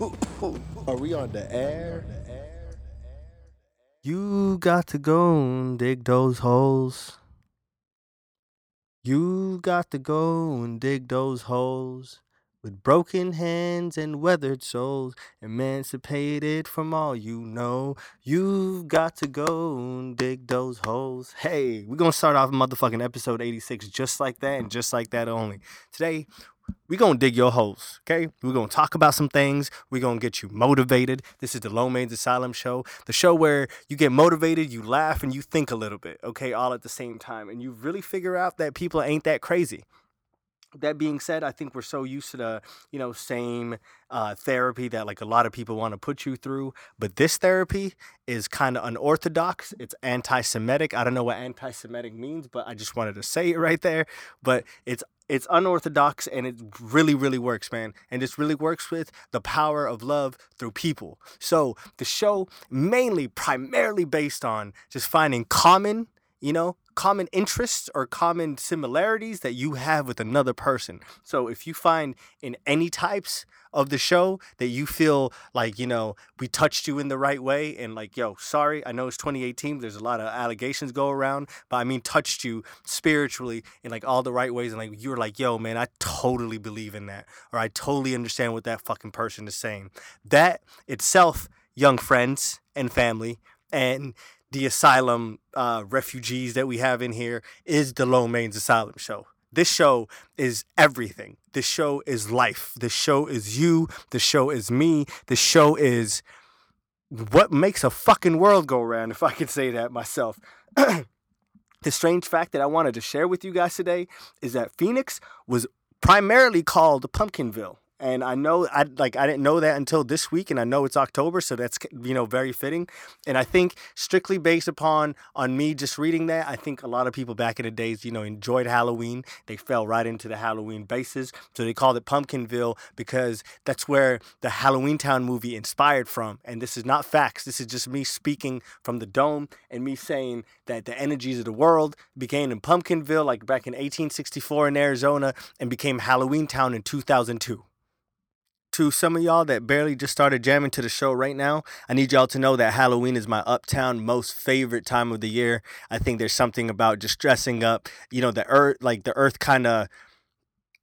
Are we on the air? You got to go and dig those holes. You got to go and dig those holes. With broken hands and weathered souls, emancipated from all you know. You've got to go and dig those holes. Hey, we're gonna start off motherfucking episode 86 just like that and just like that only. Today, we gonna dig your holes, okay? We're gonna talk about some things. We're gonna get you motivated. This is the Low Mains Asylum show, the show where you get motivated, you laugh, and you think a little bit, okay, all at the same time, and you really figure out that people ain't that crazy. That being said, I think we're so used to the, you know, same uh, therapy that like a lot of people want to put you through. But this therapy is kind of unorthodox. It's anti-Semitic. I don't know what anti-Semitic means, but I just wanted to say it right there. But it's it's unorthodox and it really really works man. And this really works with the power of love through people. So the show mainly primarily based on just finding common you know common interests or common similarities that you have with another person. So if you find in any types of the show that you feel like you know we touched you in the right way and like yo sorry i know it's 2018 there's a lot of allegations go around but i mean touched you spiritually in like all the right ways and like you're like yo man i totally believe in that or i totally understand what that fucking person is saying. That itself young friends and family and the asylum uh, refugees that we have in here is the Low Mains Asylum Show. This show is everything. This show is life. This show is you. This show is me. This show is what makes a fucking world go around, if I can say that myself. the strange fact that I wanted to share with you guys today is that Phoenix was primarily called Pumpkinville and I know I like I didn't know that until this week, and I know it's October, so that's you know very fitting. And I think strictly based upon on me just reading that, I think a lot of people back in the days, you know, enjoyed Halloween. They fell right into the Halloween bases, so they called it Pumpkinville because that's where the Halloween Town movie inspired from. And this is not facts. This is just me speaking from the dome and me saying that the energies of the world began in Pumpkinville, like back in 1864 in Arizona, and became Halloween Town in 2002 to some of y'all that barely just started jamming to the show right now, I need y'all to know that Halloween is my uptown most favorite time of the year. I think there's something about just dressing up, you know, the earth, like the earth kind of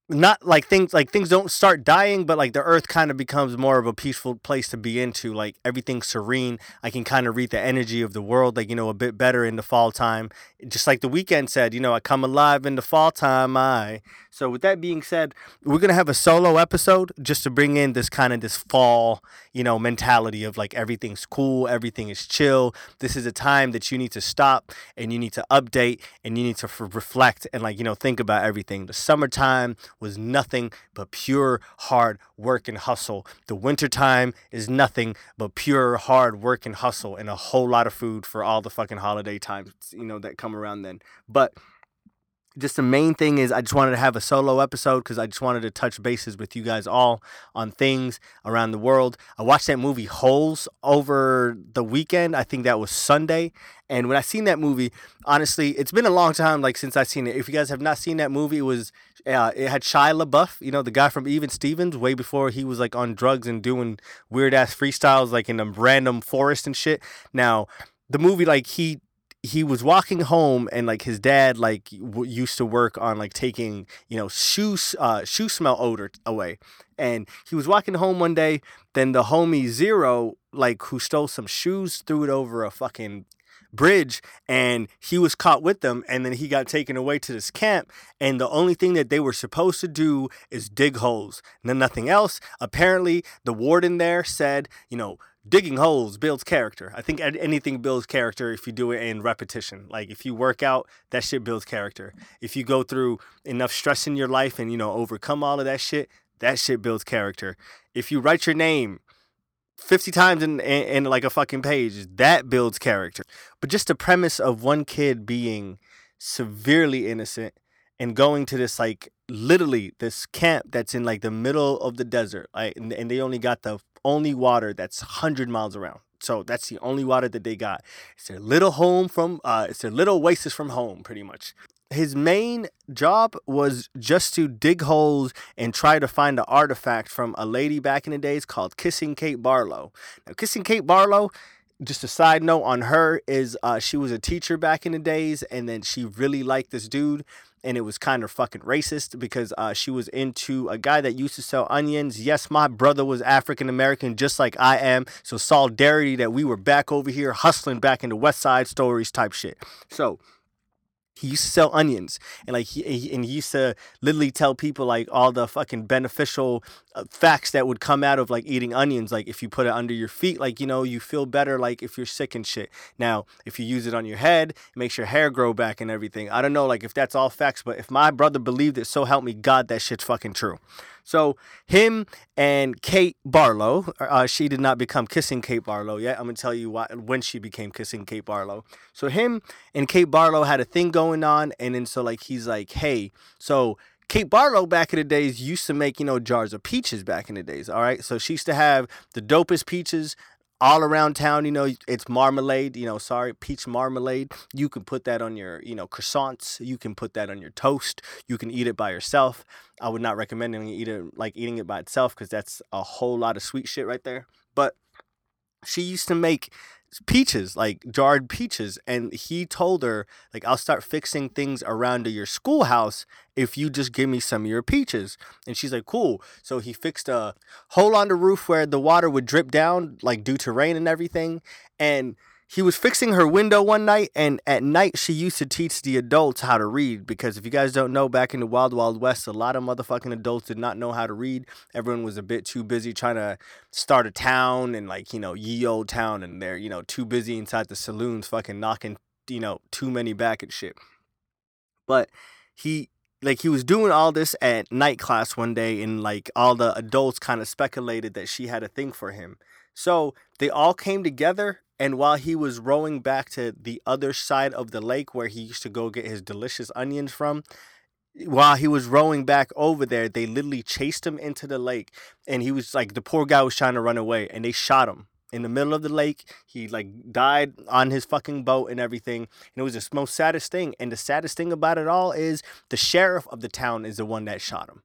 not like things like things don't start dying but like the earth kind of becomes more of a peaceful place to be into like everything's serene. I can kind of read the energy of the world like you know a bit better in the fall time. Just like the Weeknd said you know i come alive in the fall time i. So with that being said we're gonna have a solo episode just to bring in this kind of this fall you know mentality of like everything's cool everything is chill this is a time that you need to stop and you need to update and you need to f- reflect and like you know think about everything the summertime was nothing but pure hard work and hustle. The wintertime is nothing but pure hard work and hustle and a whole lot of food for all the fucking holiday times, you know, that come around then. But just the main thing is I just wanted to have a solo episode because I just wanted to touch bases with you guys all on things around the world. I watched that movie Holes over the weekend. I think that was Sunday. And when I seen that movie, honestly, it's been a long time like since I've seen it. If you guys have not seen that movie, it was uh, it had Shia LaBeouf, you know, the guy from Even Stevens, way before he was like on drugs and doing weird ass freestyles like in a random forest and shit. Now, the movie like he he was walking home and like his dad like w- used to work on like taking you know shoe uh, shoe smell odor away. And he was walking home one day then the homie zero like who stole some shoes threw it over a fucking bridge and he was caught with them and then he got taken away to this camp and the only thing that they were supposed to do is dig holes and nothing else. Apparently the warden there said you know digging holes builds character. I think anything builds character if you do it in repetition. Like if you work out, that shit builds character. If you go through enough stress in your life and you know overcome all of that shit, that shit builds character. If you write your name 50 times in, in, in like a fucking page, that builds character. But just the premise of one kid being severely innocent and going to this like literally this camp that's in like the middle of the desert like and, and they only got the only water that's 100 miles around. So that's the only water that they got. It's their little home from, uh, it's their little oasis from home, pretty much. his main job was just to dig holes and try to find an artifact from a lady back in the days called Kissing Kate Barlow. Now, Kissing Kate Barlow, just a side note on her is uh, she was a teacher back in the days, and then she really liked this dude, and it was kind of fucking racist because uh, she was into a guy that used to sell onions. Yes, my brother was African American, just like I am. So solidarity that we were back over here hustling back into West Side Stories type shit. So he used to sell onions and like he, he and he used to literally tell people like all the fucking beneficial uh, facts that would come out of like eating onions like if you put it under your feet like you know you feel better like if you're sick and shit. Now if you use it on your head it makes your hair grow back and everything. I don't know like if that's all facts but if my brother believed it so help me god that shit's fucking true so him and Kate Barlow, uh, she did not become kissing Kate Barlow yet. I'm gonna tell you why when she became kissing Kate Barlow. So him and Kate Barlow had a thing going on, and then so like he's like, hey, so Kate Barlow back in the days used to make, you know, jars of peaches back in the days. All right. So she used to have the dopest peaches all around town. You know, it's marmalade, you know, sorry, peach marmalade. You can put that on your, you know, croissants. You can put that on your toast. You can eat it by yourself. I would not recommend eat it like eating it by itself because that's a whole lot of sweet shit right there. But she used to make peaches, like jarred peaches. And he told her, like, I'll start fixing things around your schoolhouse if you just give me some of your peaches. And she's like, cool. So he fixed a hole on the roof where the water would drip down, like due to rain and everything. And he was fixing her window one night and at night she used to teach the adults how to read because if you guys don't know back in the wild wild west a lot of motherfucking adults did not know how to read. Everyone was a bit too busy trying to start a town and like you know ye old town and they're you know too busy inside the saloons fucking knocking you know too many back and shit. But he like he was doing all this at night class one day and like all the adults kind of speculated that she had a thing for him. So they all came together and while he was rowing back to the other side of the lake where he used to go get his delicious onions from, while he was rowing back over there, they literally chased him into the lake. And he was like, the poor guy was trying to run away and they shot him in the middle of the lake. He like died on his fucking boat and everything. And it was the most saddest thing. And the saddest thing about it all is the sheriff of the town is the one that shot him.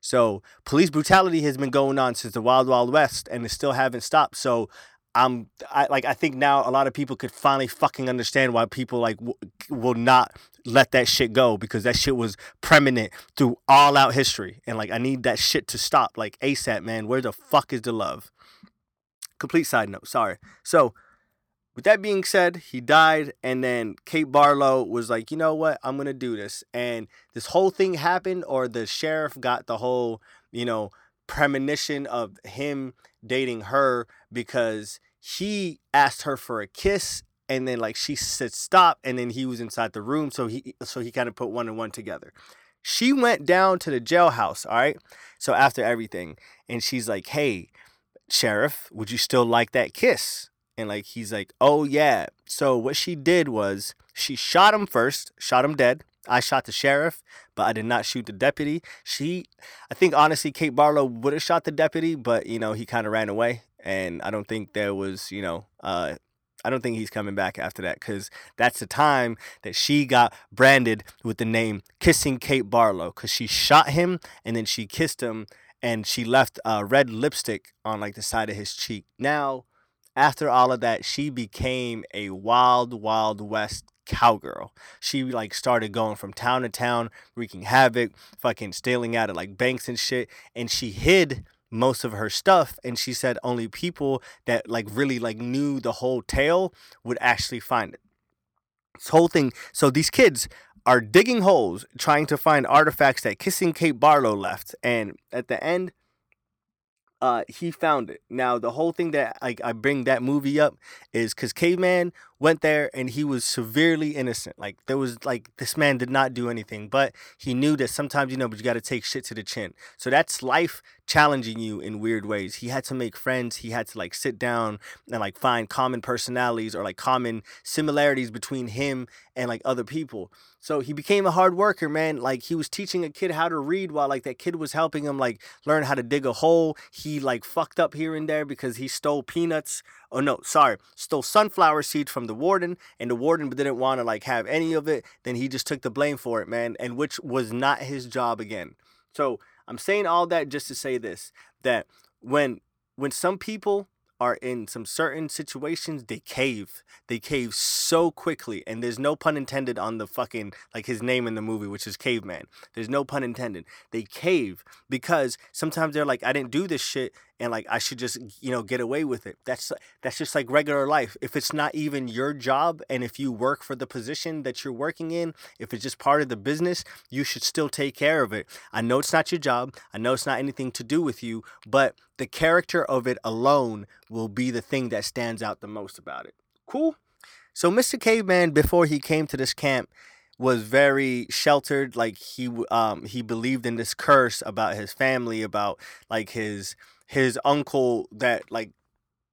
So police brutality has been going on since the Wild Wild West and it still haven't stopped. So I'm I like I think now a lot of people could finally fucking understand why people like w- will not let that shit go because that shit was preeminent through all out history. And like I need that shit to stop like ASAP man. Where the fuck is the love? Complete side note. Sorry. So with that being said he died and then Kate Barlow was like you know what? I'm going to do this. And this whole thing happened or the sheriff got the whole you know premonition of him dating her because he asked her for a kiss and then like she said stop and then he was inside the room so he so he kind of put one and one together. She went down to the jailhouse all right? So after everything and she's like hey sheriff would you still like that kiss? And like he's like oh yeah. So what she did was she shot him first shot him dead I shot the sheriff, but I did not shoot the deputy. She, I think honestly, Kate Barlow would have shot the deputy, but you know he kind of ran away, and I don't think there was, you know, uh, I don't think he's coming back after that because that's the time that she got branded with the name Kissing Kate Barlow because she shot him and then she kissed him and she left uh, red lipstick on like the side of his cheek. Now, after all of that, she became a wild, wild west cowgirl. She like started going from town to town, wreaking havoc, fucking stealing out of like banks and shit. And she hid most of her stuff and she said only people that like really like knew the whole tale would actually find it. This whole thing so these kids are digging holes trying to find artifacts that kissing Kate Barlow left and at the end uh, he found it. Now the whole thing that like I bring that movie up is because Caveman went there and he was severely innocent. Like there was like this man did not do anything, but he knew that sometimes you know, but you got to take shit to the chin. So that's life challenging you in weird ways. He had to make friends. He had to like sit down and like find common personalities or like common similarities between him and like other people. So he became a hard worker, man. Like he was teaching a kid how to read while like that kid was helping him like learn how to dig a hole. He like fucked up here and there because he stole peanuts. Oh no, sorry, stole sunflower seeds from from the warden, and the warden didn't want to like have any of it. Then he just took the blame for it, man, and which was not his job again. So I'm saying all that just to say this: that when when some people are in some certain situations, they cave. They cave so quickly, and there's no pun intended on the fucking like his name in the movie, which is Caveman. There's no pun intended. They cave because sometimes they're like, I didn't do this shit, and like I should just you know get away with it. That's that's just like regular life. If it's not even your job, and if you work for the position that you're working in, if it's just part of the business, you should still take care of it. I know it's not your job. I know it's not anything to do with you, but the character of it alone will be the thing that stands out the most about it. Cool. So Mr. Caveman, before he came to this camp, was very sheltered. Like he um he believed in this curse about his family, about like his his uncle that like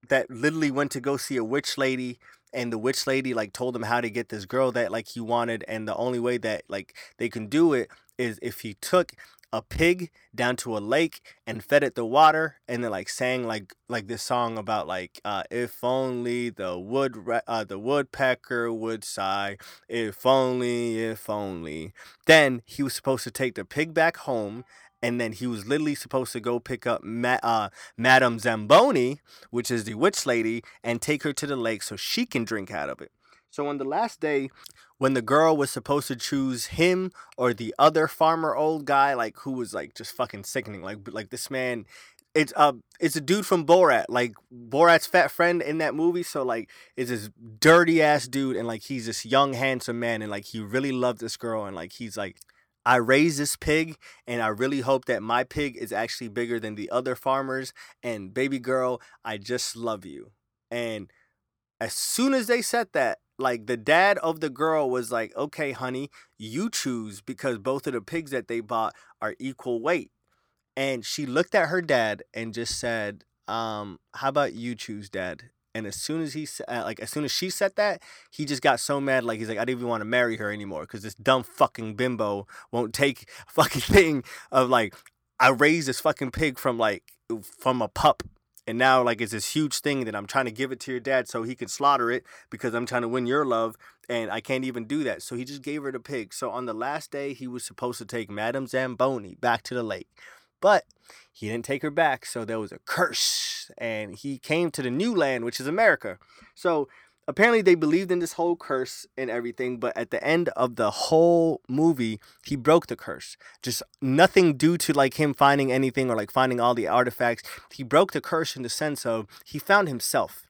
that literally went to go see a witch lady and the witch lady like told him how to get this girl that like he wanted and the only way that like they can do it is if he took a pig down to a lake and fed it the water and then like sang like like this song about like uh, if only the wood uh, the woodpecker would sigh. If only if only. Then he was supposed to take the pig back home and then he was literally supposed to go pick up Ma- uh, Madame Zamboni, which is the witch lady, and take her to the lake so she can drink out of it. So on the last day, when the girl was supposed to choose him or the other farmer old guy, like who was like just fucking sickening, like like this man. It's uh it's a dude from Borat, like Borat's fat friend in that movie. So like it's this dirty ass dude, and like he's this young handsome man, and like he really loved this girl, and like he's like I raised this pig and I really hope that my pig is actually bigger than the other farmers. And baby girl, I just love you. And as soon as they said that, like the dad of the girl was like, okay, honey, you choose because both of the pigs that they bought are equal weight. And she looked at her dad and just said, um, how about you choose, dad? And as soon as he uh, like as soon as she said that, he just got so mad. Like he's like, I didn't even want to marry her anymore because this dumb fucking bimbo won't take fucking thing of like I raised this fucking pig from like from a pup. And now like it's this huge thing that I'm trying to give it to your dad so he can slaughter it because I'm trying to win your love and I can't even do that. So he just gave her the pig. So on the last day he was supposed to take Madame Zamboni back to the lake. But he didn't take her back, so there was a curse, and he came to the new land, which is America. So apparently they believed in this whole curse and everything, but at the end of the whole movie, he broke the curse. Just nothing due to like him finding anything or like finding all the artifacts. He broke the curse in the sense of he found himself.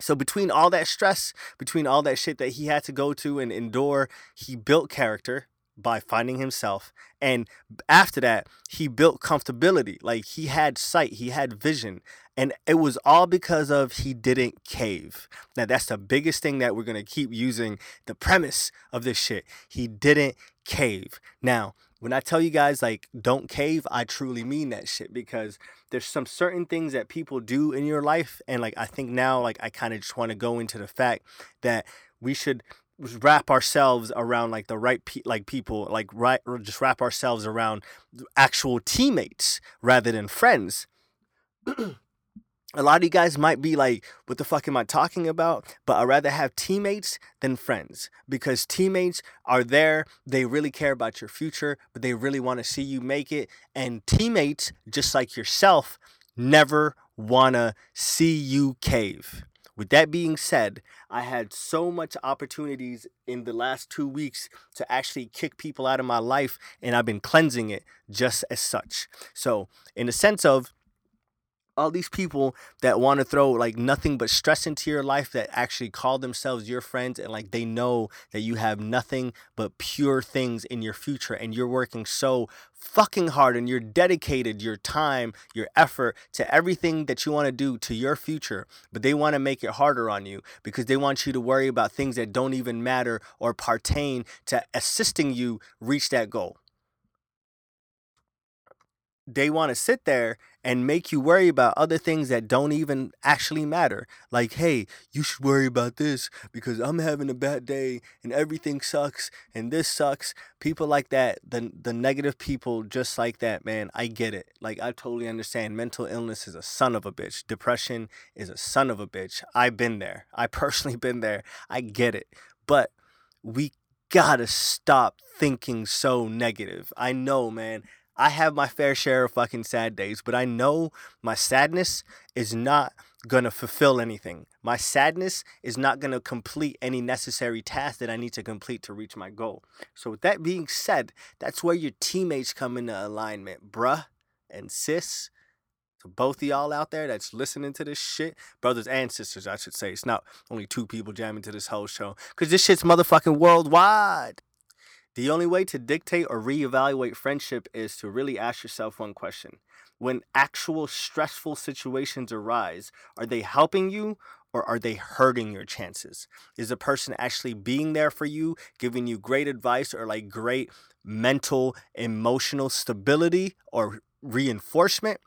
So between all that stress, between all that shit that he had to go to and endure, he built character by finding himself and after that he built comfortability. Like he had sight he had vision and it was all because of he didn't cave. Now that's the biggest thing that we're to keep using the premise of this shit. He didn't cave. Now when I tell you guys like don't cave, I truly mean that shit because there's some certain things that people do in your life and like I think now like I kind of just want to go into the fact that we should wrap ourselves around like the right pe- like people like right or just wrap ourselves around actual teammates rather than friends. A lot of you guys might be like what the fuck am i talking about? But i'd rather have teammates than friends because teammates are there they really care about your future but they really want to see you make it and teammates just like yourself never want to see you cave with that being said, I had so much opportunities in the last two weeks to actually kick people out of my life, and I've been cleansing it just as such. So, in the sense of all these people that want to throw like nothing but stress into your life that actually call themselves your friends and like they know that you have nothing but pure things in your future and you're working so fucking hard and you're dedicated your time, your effort to everything that you want to do to your future, but they want to make it harder on you because they want you to worry about things that don't even matter or pertain to assisting you reach that goal. They want to sit there and make you worry about other things that don't even actually matter. Like, hey, you should worry about this because I'm having a bad day and everything sucks and this sucks. People like that, the the negative people just like that, man. I get it. Like I totally understand. Mental illness is a son of a bitch. Depression is a son of a bitch. I've been there. I personally been there. I get it. But we gotta stop thinking so negative. I know, man. I have my fair share of fucking sad days, but I know my sadness is not gonna fulfill anything. My sadness is not gonna complete any necessary task that I need to complete to reach my goal. So, with that being said, that's where your teammates come into alignment, bruh and sis. To both of y'all out there that's listening to this shit, brothers and sisters, I should say. It's not only two people jamming to this whole show, because this shit's motherfucking worldwide. The only way to dictate or reevaluate friendship is to really ask yourself one question. When actual stressful situations arise, are they helping you or are they hurting your chances? Is the person actually being there for you, giving you great advice or like great mental, emotional stability or reinforcement?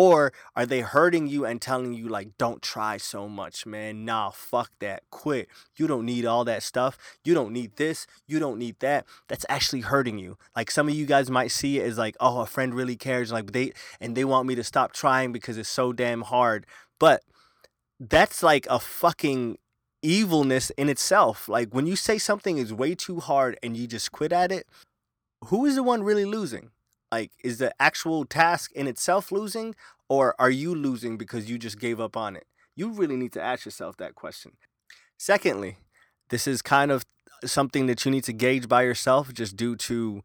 Or are they hurting you and telling you, like, don't try so much, man? Nah, fuck that. Quit. You don't need all that stuff. You don't need this. You don't need that. That's actually hurting you. Like, some of you guys might see it as, like, oh, a friend really cares. Like, they, and they want me to stop trying because it's so damn hard. But that's like a fucking evilness in itself. Like, when you say something is way too hard and you just quit at it, who is the one really losing? Like, is the actual task in itself losing, or are you losing because you just gave up on it? You really need to ask yourself that question. Secondly, this is kind of something that you need to gauge by yourself just due to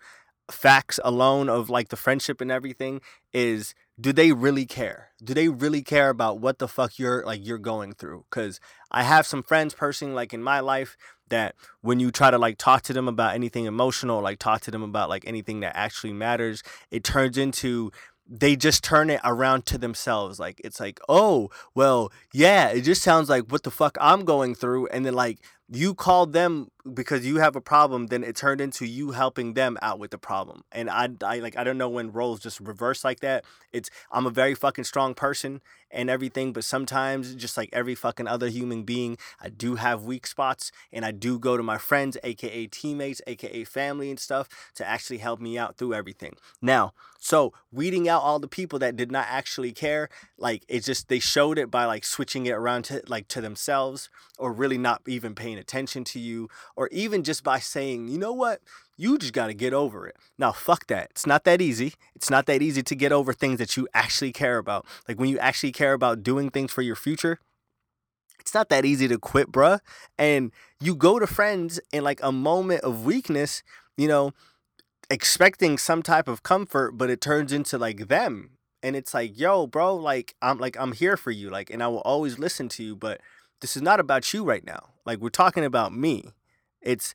facts alone of like the friendship and everything is do they really care do they really care about what the fuck you're like you're going through because i have some friends personally like in my life that when you try to like talk to them about anything emotional like talk to them about like anything that actually matters it turns into they just turn it around to themselves. Like it's like oh well yeah it just sounds like what the fuck i'm going through and then like you called them because you have a problem then it turned into you helping them out with the problem. And I, I like i don't know when roles just reverse like that. It's i'm a very fucking strong person and everything but sometimes just like every fucking other human being i do have weak spots and i do go to my friends aka teammates aka family and stuff to actually help me out through everything. Now so weeding out all the people that did not actually care like it's just they showed it by like switching it around to like to themselves or really not even paying attention to you or even just by saying, you know what, you just got to get over it. Now, fuck that. It's not that easy. It's not that easy to get over things that you actually care about. Like when you actually care about doing things for your future, it's not that easy to quit, bruh. And you go to friends in like a moment of weakness, you know, expecting some type of comfort, but it turns into like them. And it's like, yo, bro, like I'm like I'm here for you, like, and I will always listen to you, but this is not about you right now. Like we're talking about me. It's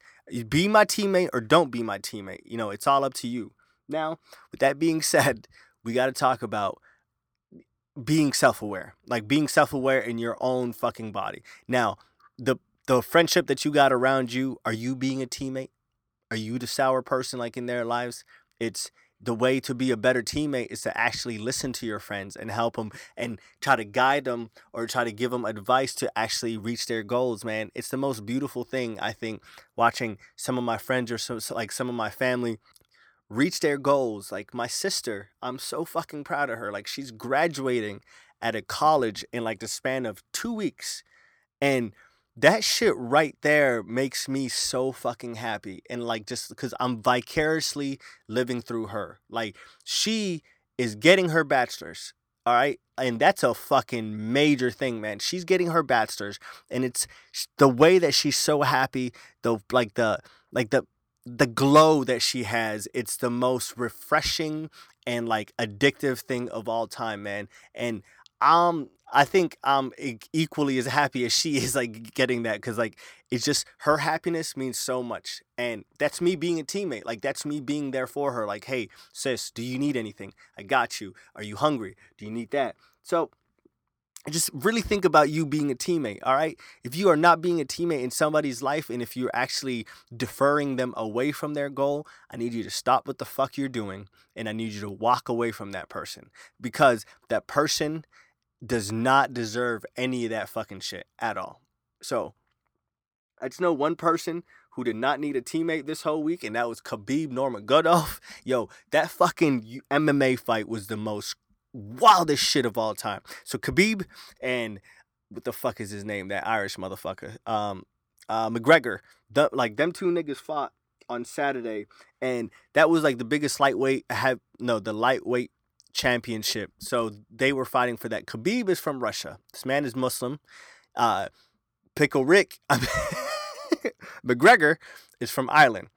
be my teammate or don't be my teammate. You know, it's all up to you. Now, with that being said, we got to talk about being self-aware. Like being self-aware in your own fucking body. Now, the the friendship that you got around you, are you being a teammate? Are you the sour person like in their lives? It's the way to be a better teammate is to actually listen to your friends and help them and try to guide them or try to give them advice to actually reach their goals man. It's the most beautiful thing i think watching some of my friends or so, like some of my family reach their goals. Like my sister i'm so fucking proud of her. Like she's graduating at a college in like the span of two weeks and that shit right there makes me so fucking happy and like just because i'm vicariously living through her. Like she is getting her bachelor's all right? And that's a fucking major thing man. She's getting her bachelor's and it's the way that she's so happy the like the like the the glow that she has it's the most refreshing and like addictive thing of all time man. And um I think I'm equally as happy as she is like getting that because like it's just her happiness means so much and that's me being a teammate like that's me being there for her like hey sis do you need anything? I got you. Are you hungry? Do you need that? So just really think about you being a teammate, all right? If you are not being a teammate in somebody's life and if you're actually deferring them away from their goal, I need you to stop what the fuck you're doing and I need you to walk away from that person because that person does not deserve any of that fucking shit at all. So, I just know one person who did not need a teammate this whole week, and that was Khabib Nurmagomedov. Yo, that fucking MMA fight was the most wildest shit of all time. So Khabib and what the fuck is his name? That Irish motherfucker. Um, uh, McGregor. The, like them two niggas fought on Saturday, and that was like the biggest lightweight. Have no the lightweight championship. So they were fighting for that. Khabib is from Russia. This man is Muslim. Uh, Pickle Rick McGregor is from Ireland.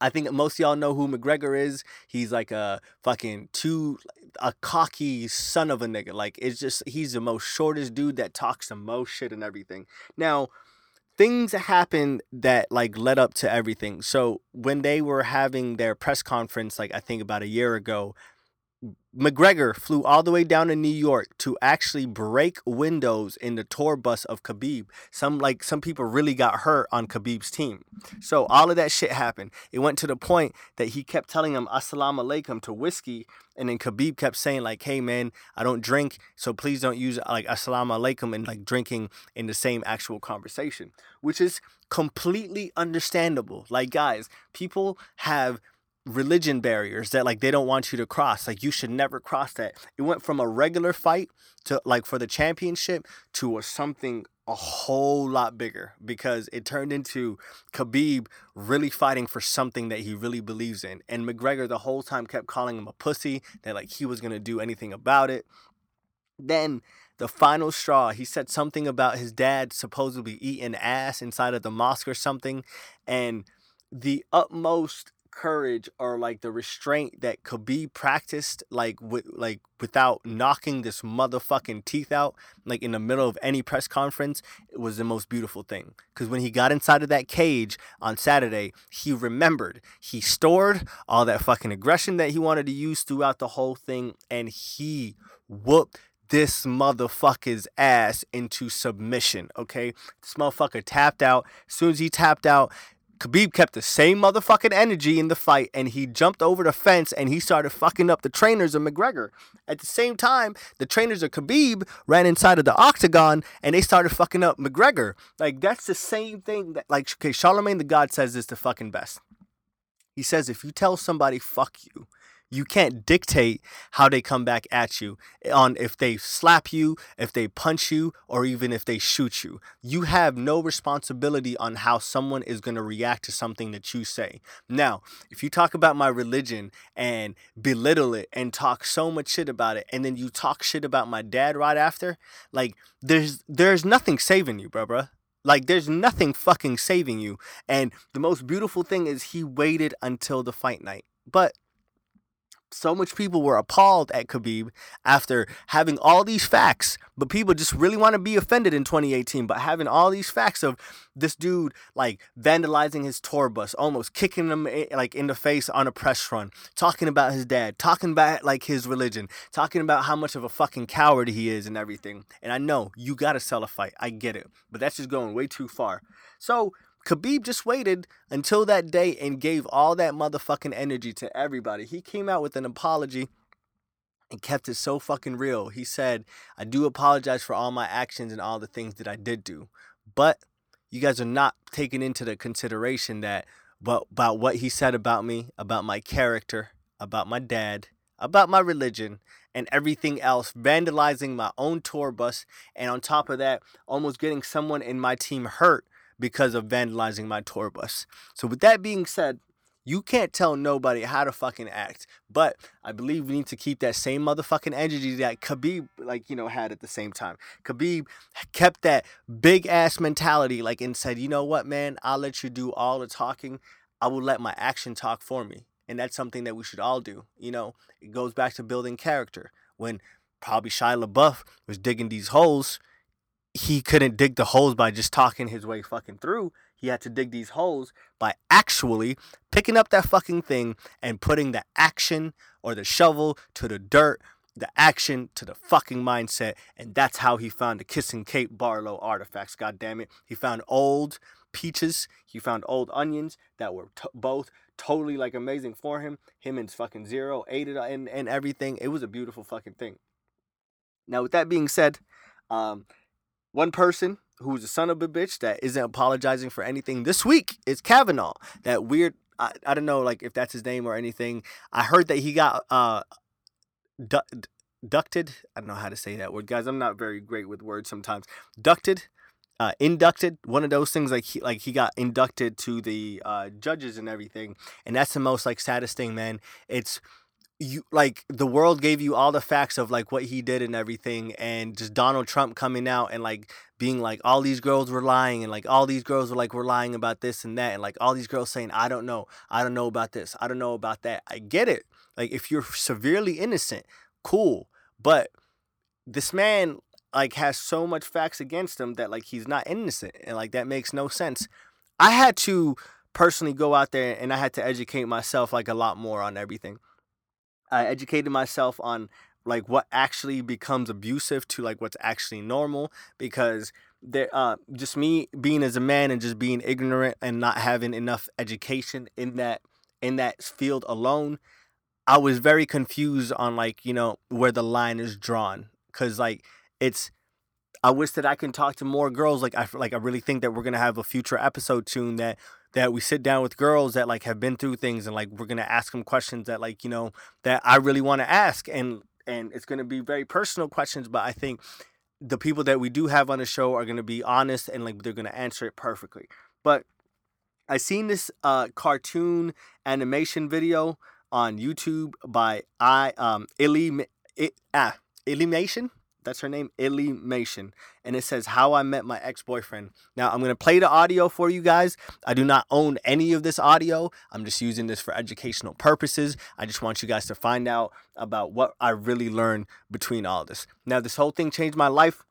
I think most y'all know who McGregor is. He's like a fucking too a cocky son of a nigga. Like it's just he's the most shortest dude that talks the most shit and everything. Now, things happened that like led up to everything. So when they were having their press conference, like I think about a year ago, McGregor flew all the way down to New York to actually break windows in the tour bus of Khabib. Some like some people really got hurt on Khabib's team. So all of that shit happened. It went to the point that he kept telling him assalamu alaikum to whiskey and then Khabib kept saying like, "Hey man, I don't drink, so please don't use like assalamu alaikum and like drinking in the same actual conversation," which is completely understandable. Like guys, people have religion barriers that like they don't want you to cross like you should never cross that. It went from a regular fight to like for the championship to a something a whole lot bigger because it turned into Khabib really fighting for something that he really believes in. And McGregor the whole time kept calling him a pussy that like he was going to do anything about it. Then the final straw he said something about his dad supposedly eating ass inside of the mosque or something. And the utmost courage or like the restraint that could be practiced like with like without knocking this motherfucking teeth out like in the middle of any press conference it was the most beautiful thing cuz when he got inside of that cage on Saturday he remembered he stored all that fucking aggression that he wanted to use throughout the whole thing and he whooped this motherfucker's ass into submission, okay? This motherfucker tapped out. As soon as he tapped out, Khabib kept the same motherfucking energy in the fight and he jumped over the fence and he started fucking up the trainers of McGregor. At the same time, the trainers of Khabib ran inside of the octagon and they started fucking up McGregor. Like that's the same thing that like okay, Charlemagne the God says this the fucking best. He says if you tell somebody fuck you, you can't dictate how they come back at you eh, on if they slap you, if they punch you, or even if they shoot you. You have no responsibility on how someone is going to react to something that you say. Now, if you talk about my religion and belittle it and talk so much shit about it, and then you talk shit about my dad right after, like there's there's nothing saving you, bro, bro. Like there's nothing fucking saving you. And the most beautiful thing is he waited until the fight night. But so much people were appalled at Khabib after having all these facts, but people just really want to be offended in 2018. But having all these facts of this dude like vandalizing his tour bus, almost kicking him eh, like in the face on a press run, talking about his dad, talking about like his religion, talking about how much of a fucking coward he is and everything. And I know you gotta sell a fight, I get it, but that's just going way too far. So Khabib just waited until that day and gave all that motherfucking energy to everybody. He came out with an apology and kept it so fucking real. He said, I do apologize for all my actions and all the things that I did do. But you guys are not taking into the consideration that but about what he said about me, about my character, about my dad, about my religion, and everything else, vandalizing my own tour bus, and on top of that, almost getting someone in my team hurt because of vandalizing my tour bus. So with that being said, you can't tell nobody how to fucking act. But I believe we need to keep that same motherfucking energy that Khabib, like, you know, had at the same time. Khabib kept that big ass mentality, like, and said, you know what, man, I'll let you do all the talking. I will let my action talk for me. And that's something that we should all do. You know, it goes back to building character. When probably Shia LaBeouf was digging these holes, he couldn't dig the holes by just talking his way fucking through. He had to dig these holes by actually picking up that fucking thing and putting the action or the shovel to the dirt the action to the fucking mindset, and that's how he found the Kissing Kate Barlow artifacts. God damn it, he found old peaches, he found old onions that were t- both totally like amazing for him. Him and fucking Zero ate it and and everything. It was a beautiful fucking thing. Now, with that being said, um, one person who's a son of a bitch that isn't apologizing for anything this week is Kavanaugh. That weird. I, I don't know like if that's his name or anything. I heard that he got uh du- ducted. I don't know how to say that word, guys. I'm not very great with words sometimes. Ducted, uh, inducted. One of those things like he like he got inducted to the uh, judges and everything, and that's the most like saddest thing, man. It's you like the world gave you all the facts of like what he did and everything and just Donald Trump coming out and like being like all these girls were lying and like all these girls were like were lying about this and that and like all these girls saying I don't know. I don't know about this. I don't know about that. I get it. Like if you're severely innocent cool. But this man like has so much facts against him that like he's not innocent and like that makes no sense. I had to personally go out there and I had to educate myself like a lot more on everything I educated myself on like what actually becomes abusive to like what's actually normal because there uh just me being as a man and just being ignorant and not having enough education in that in that field alone I was very confused on like you know where the line is drawn cuz like it's I wish that I can talk to more girls like I like I really think that we're going to have a future episode soon that that we sit down with girls that like have been through things and like we're gonna ask them questions that like you know that I really want to ask and and it's gonna be very personal questions but I think the people that we do have on the show are gonna be honest and like they're gonna answer it perfectly. But I seen this uh cartoon animation video on YouTube by I um Illy ah Illymation that's her name, Illymation. And it says, How I Met My Ex Boyfriend. Now, I'm going to play the audio for you guys. I do not own any of this audio. I'm just using this for educational purposes. I just want you guys to find out about what I really learned between all this. Now, this whole thing changed my life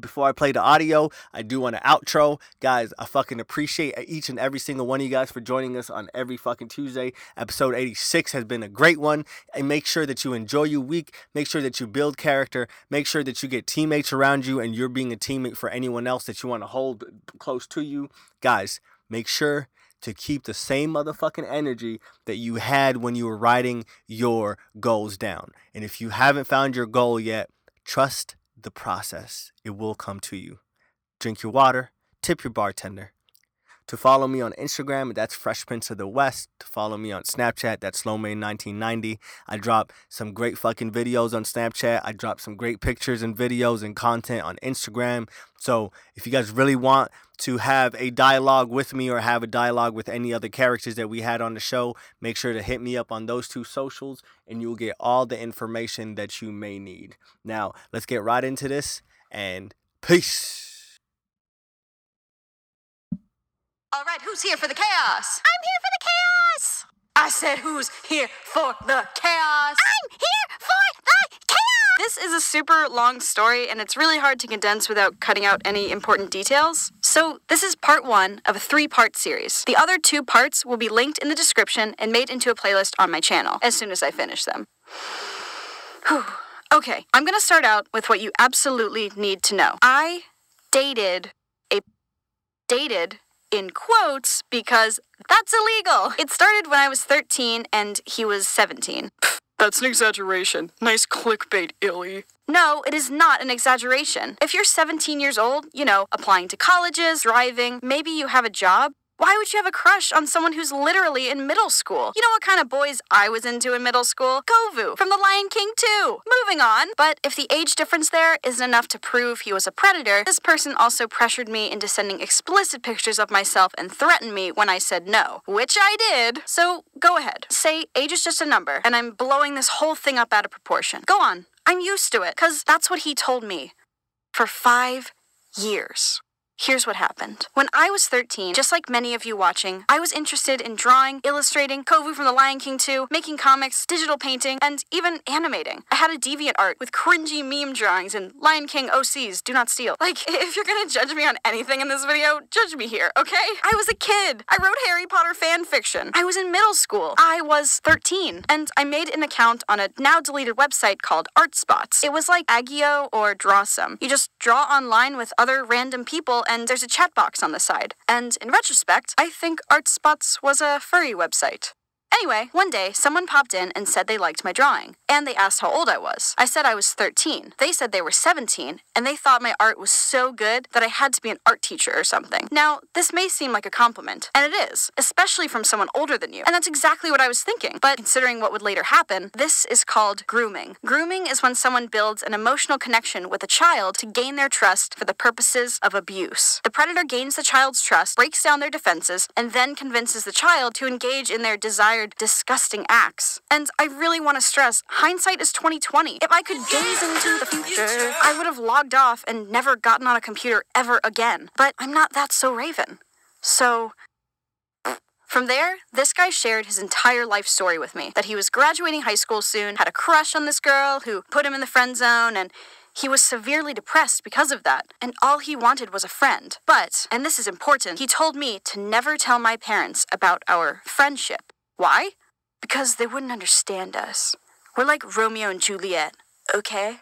before I play the audio, I do want to outro. Guys, I fucking appreciate each and every single one of you guys for joining us on every fucking Tuesday. Episode 86 has been a great one. And make sure that you enjoy your week. Make sure that you build character. Make sure that you get teammates around you and you're being a teammate for anyone else that you want to hold close to you. Guys, make sure to keep the same motherfucking energy that you had when you were writing your goals down. And if you haven't found your goal yet, trust the process. It will come to you. Drink your water, tip your bartender. To follow me on Instagram, that's Fresh Prince of the West. To follow me on Snapchat, that's Slowman1990. I drop some great fucking videos on Snapchat. I drop some great pictures and videos and content on Instagram. So if you guys really want to have a dialogue with me or have a dialogue with any other characters that we had on the show, make sure to hit me up on those two socials and you'll get all the information that you may need. Now, let's get right into this and peace. All right, who's here for the chaos? I'm here for the chaos! I said, who's here for the chaos? I'm here for the chaos! This is a super long story, and it's really hard to condense without cutting out any important details. So, this is part one of a three part series. The other two parts will be linked in the description and made into a playlist on my channel as soon as I finish them. Whew. Okay, I'm gonna start out with what you absolutely need to know. I dated a. dated in quotes because that's illegal. It started when I was 13 and he was 17. That's an exaggeration. Nice clickbait, Illy. No, it is not an exaggeration. If you're 17 years old, you know, applying to colleges, driving, maybe you have a job, why would you have a crush on someone who's literally in middle school? You know what kind of boys I was into in middle school? Kovu from The Lion King 2. Moving on. But if the age difference there isn't enough to prove he was a predator, this person also pressured me into sending explicit pictures of myself and threatened me when I said no, which I did. So go ahead. Say age is just a number, and I'm blowing this whole thing up out of proportion. Go on. I'm used to it, because that's what he told me. For five years. Here's what happened. When I was 13, just like many of you watching, I was interested in drawing, illustrating, Kovu from The Lion King 2, making comics, digital painting, and even animating. I had a deviant art with cringy meme drawings and Lion King OCs, do not steal. Like, if you're gonna judge me on anything in this video, judge me here, okay? I was a kid. I wrote Harry Potter fan fiction. I was in middle school. I was 13. And I made an account on a now deleted website called ArtSpots. It was like Agio or Drawsome. You just draw online with other random people and there's a chat box on the side. And in retrospect, I think ArtSpots was a furry website. Anyway, one day, someone popped in and said they liked my drawing, and they asked how old I was. I said I was 13. They said they were 17, and they thought my art was so good that I had to be an art teacher or something. Now, this may seem like a compliment, and it is, especially from someone older than you, and that's exactly what I was thinking. But considering what would later happen, this is called grooming. Grooming is when someone builds an emotional connection with a child to gain their trust for the purposes of abuse. The predator gains the child's trust, breaks down their defenses, and then convinces the child to engage in their desired disgusting acts. And I really want to stress, hindsight is 2020. If I could gaze into the future, I would have logged off and never gotten on a computer ever again. But I'm not That's So Raven. So from there, this guy shared his entire life story with me that he was graduating high school soon, had a crush on this girl who put him in the friend zone, and he was severely depressed because of that, and all he wanted was a friend. But, and this is important, he told me to never tell my parents about our friendship. Why? Because they wouldn't understand us. We're like Romeo and Juliet, okay?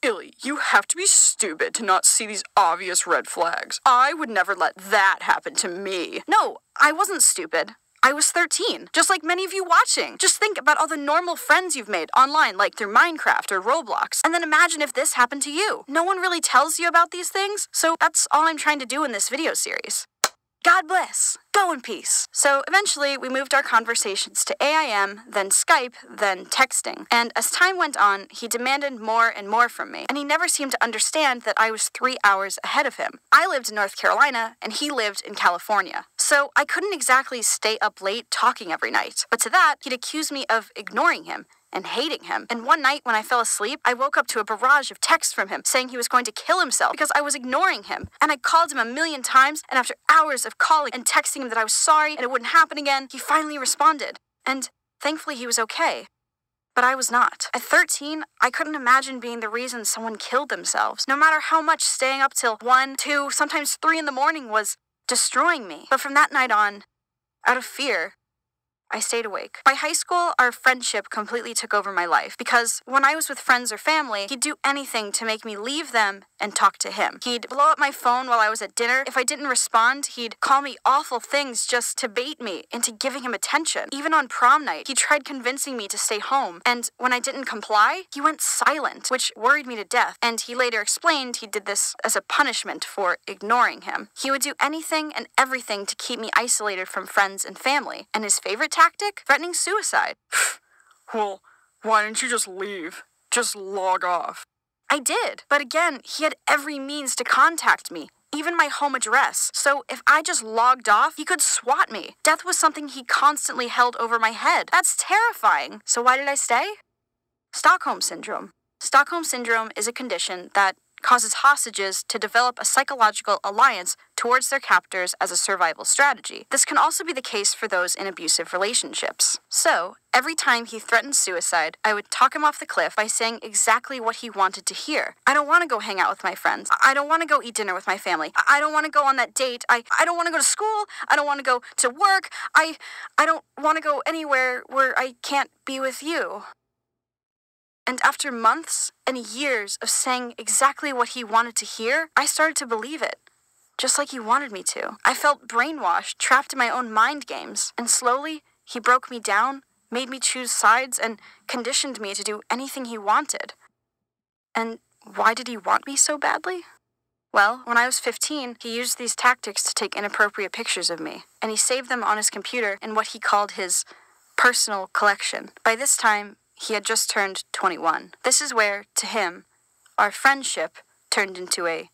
Illy, you have to be stupid to not see these obvious red flags. I would never let that happen to me. No, I wasn't stupid. I was 13, just like many of you watching. Just think about all the normal friends you've made online, like through Minecraft or Roblox, and then imagine if this happened to you. No one really tells you about these things, so that's all I'm trying to do in this video series. God bless. Go in peace. So eventually, we moved our conversations to AIM, then Skype, then texting. And as time went on, he demanded more and more from me, and he never seemed to understand that I was three hours ahead of him. I lived in North Carolina, and he lived in California. So I couldn't exactly stay up late talking every night. But to that, he'd accuse me of ignoring him and hating him. And one night when I fell asleep, I woke up to a barrage of texts from him saying he was going to kill himself because I was ignoring him. And I called him a million times, and after hours of calling and texting him that I was sorry and it wouldn't happen again, he finally responded. And thankfully, he was okay. But I was not. At 13, I couldn't imagine being the reason someone killed themselves, no matter how much staying up till 1, 2, sometimes 3 in the morning was destroying me. But from that night on, out of fear, I stayed awake. By high school, our friendship completely took over my life because when I was with friends or family, he'd do anything to make me leave them and talk to him. He'd blow up my phone while I was at dinner. If I didn't respond, he'd call me awful things just to bait me into giving him attention. Even on prom night, he tried convincing me to stay home. And when I didn't comply, he went silent, which worried me to death. And he later explained he did this as a punishment for ignoring him. He would do anything and everything to keep me isolated from friends and family. And his favorite tactic? Threatening suicide. Well, why didn't you just leave? Just log off. I did, but again, he had every means to contact me, even my home address. So if I just logged off, he could swat me. Death was something he constantly held over my head. That's terrifying. So why did I stay? Stockholm Syndrome. Stockholm Syndrome is a condition that causes hostages to develop a psychological alliance towards their captors as a survival strategy. This can also be the case for those in abusive relationships. So, every time he threatened suicide, I would talk him off the cliff by saying exactly what he wanted to hear. I don't want to go hang out with my friends. I don't want to go eat dinner with my family. I don't want to go on that date. I, I don't want to go to school. I don't want to go to work. I I don't want to go anywhere where I can't be with you. And after months and years of saying exactly what he wanted to hear, I started to believe it. Just like he wanted me to. I felt brainwashed, trapped in my own mind games. And slowly, he broke me down, made me choose sides, and conditioned me to do anything he wanted. And why did he want me so badly? Well, when I was 15, he used these tactics to take inappropriate pictures of me, and he saved them on his computer in what he called his personal collection. By this time, he had just turned 21. This is where, to him, our friendship turned into a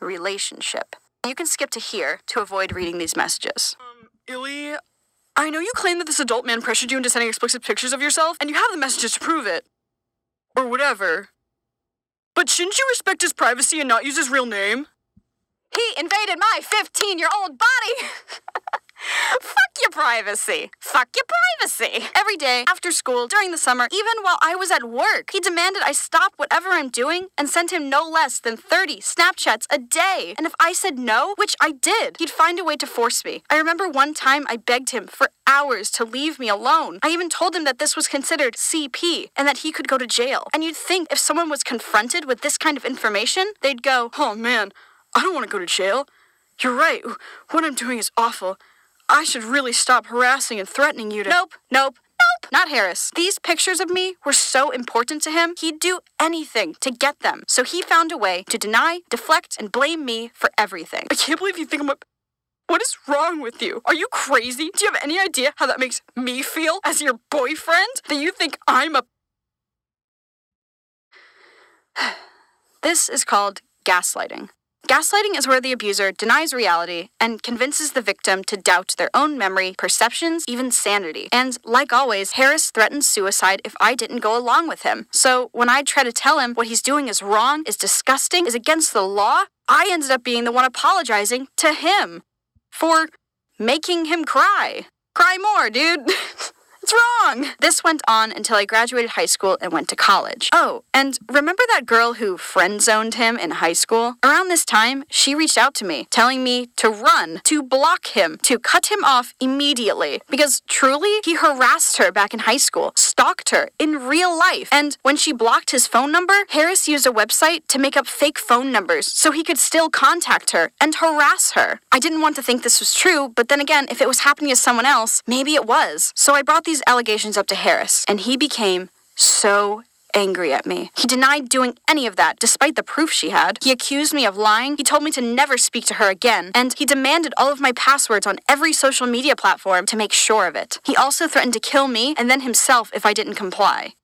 relationship. You can skip to here to avoid reading these messages. Um, Illy, I know you claim that this adult man pressured you into sending explicit pictures of yourself, and you have the messages to prove it. Or whatever. But shouldn't you respect his privacy and not use his real name? He invaded my 15 year old body. Fuck your privacy. Fuck your privacy. Every day, after school, during the summer, even while I was at work, he demanded I stop whatever I'm doing and send him no less than 30 Snapchats a day. And if I said no, which I did, he'd find a way to force me. I remember one time I begged him for hours to leave me alone. I even told him that this was considered CP and that he could go to jail. And you'd think if someone was confronted with this kind of information, they'd go, Oh man, I don't want to go to jail. You're right. What I'm doing is awful. I should really stop harassing and threatening you to. Nope, nope, nope, not Harris. These pictures of me were so important to him, he'd do anything to get them. So he found a way to deny, deflect, and blame me for everything. I can't believe you think I'm a. What is wrong with you? Are you crazy? Do you have any idea how that makes me feel as your boyfriend? That you think I'm a. This is called gaslighting. Gaslighting is where the abuser denies reality and convinces the victim to doubt their own memory, perceptions, even sanity. And like always, Harris threatens suicide if I didn't go along with him. So when I try to tell him what he's doing is wrong, is disgusting, is against the law, I ended up being the one apologizing to him for making him cry. Cry more, dude. It's wrong. This went on until I graduated high school and went to college. Oh, and remember that girl who friend zoned him in high school? Around this time, she reached out to me, telling me to run, to block him, to cut him off immediately. Because truly, he harassed her back in high school, stalked her in real life. And when she blocked his phone number, Harris used a website to make up fake phone numbers so he could still contact her and harass her. I didn't want to think this was true, but then again, if it was happening to someone else, maybe it was. So I brought these allegations up to Harris, and he became so angry at me. He denied doing any of that, despite the proof she had. He accused me of lying. He told me to never speak to her again, and he demanded all of my passwords on every social media platform to make sure of it. He also threatened to kill me and then himself if I didn't comply.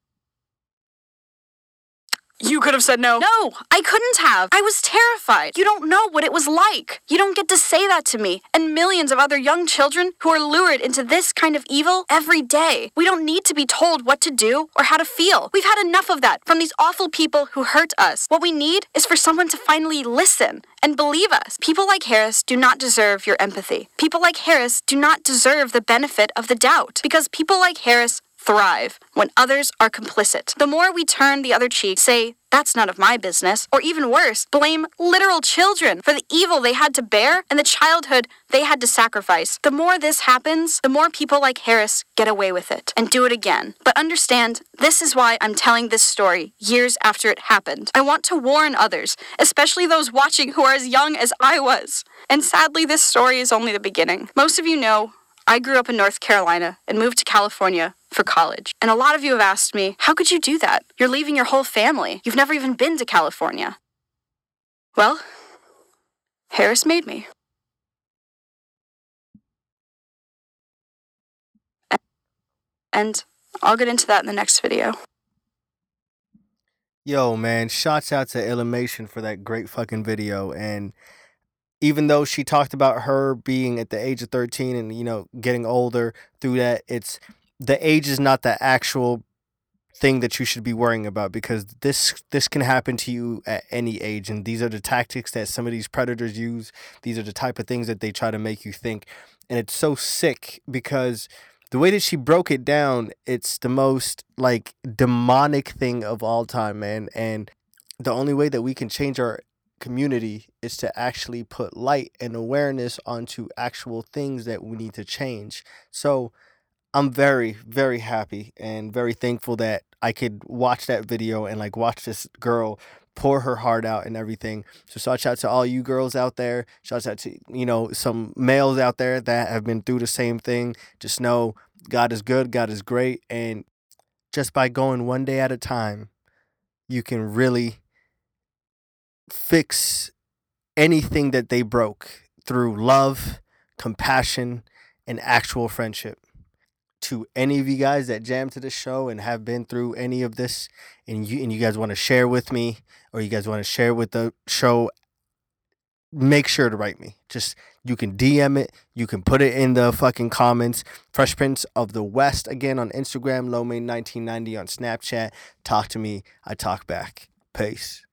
You could have said no. No, I couldn't have. I was terrified. You don't know what it was like. You don't get to say that to me and millions of other young children who are lured into this kind of evil every day. We don't need to be told what to do or how to feel. We've had enough of that from these awful people who hurt us. What we need is for someone to finally listen and believe us. People like Harris do not deserve your empathy. People like Harris do not deserve the benefit of the doubt because people like Harris thrive when others are complicit. The more we turn the other cheek, say, that's none of my business, or even worse, blame literal children for the evil they had to bear and the childhood they had to sacrifice. The more this happens, the more people like Harris get away with it and do it again. But understand, this is why I'm telling this story years after it happened. I want to warn others, especially those watching who are as young as I was. And sadly, this story is only the beginning. Most of you know I grew up in North Carolina and moved to California for college. And a lot of you have asked me, how could you do that? You're leaving your whole family. You've never even been to California. Well, Harris made me. And I'll get into that in the next video. Yo, man, shouts out to Illymation for that great fucking video. And even though she talked about her being at the age of 13 and, you know, getting older through that, it's the age is not the actual thing that you should be worrying about because this this can happen to you at any age and these are the tactics that some of these predators use. These are the type of things that they try to make you think and it's so sick because the way that she broke it down it's the most like demonic thing of all time man and the only way that we can change our community is to actually put light and awareness onto actual things that we need to change. So I'm very, very happy and very thankful that I could watch that video and like watch this girl pour her heart out and everything. So shout out to all you girls out there. Shout out to, you know, some males out there that have been through the same thing. Just know God is good, God is great. And just by going one day at a time, you can really fix anything that they broke through love, compassion, and actual friendship to any of you guys that jam to the show and have been through any of this and you and you guys want to share with me or you guys want to share with the show make sure to write me. Just you can dm it you can put it in the fucking comments. Fresh prince of the west again on instagram lomay1990 on snapchat. Talk to me i talk back. Peace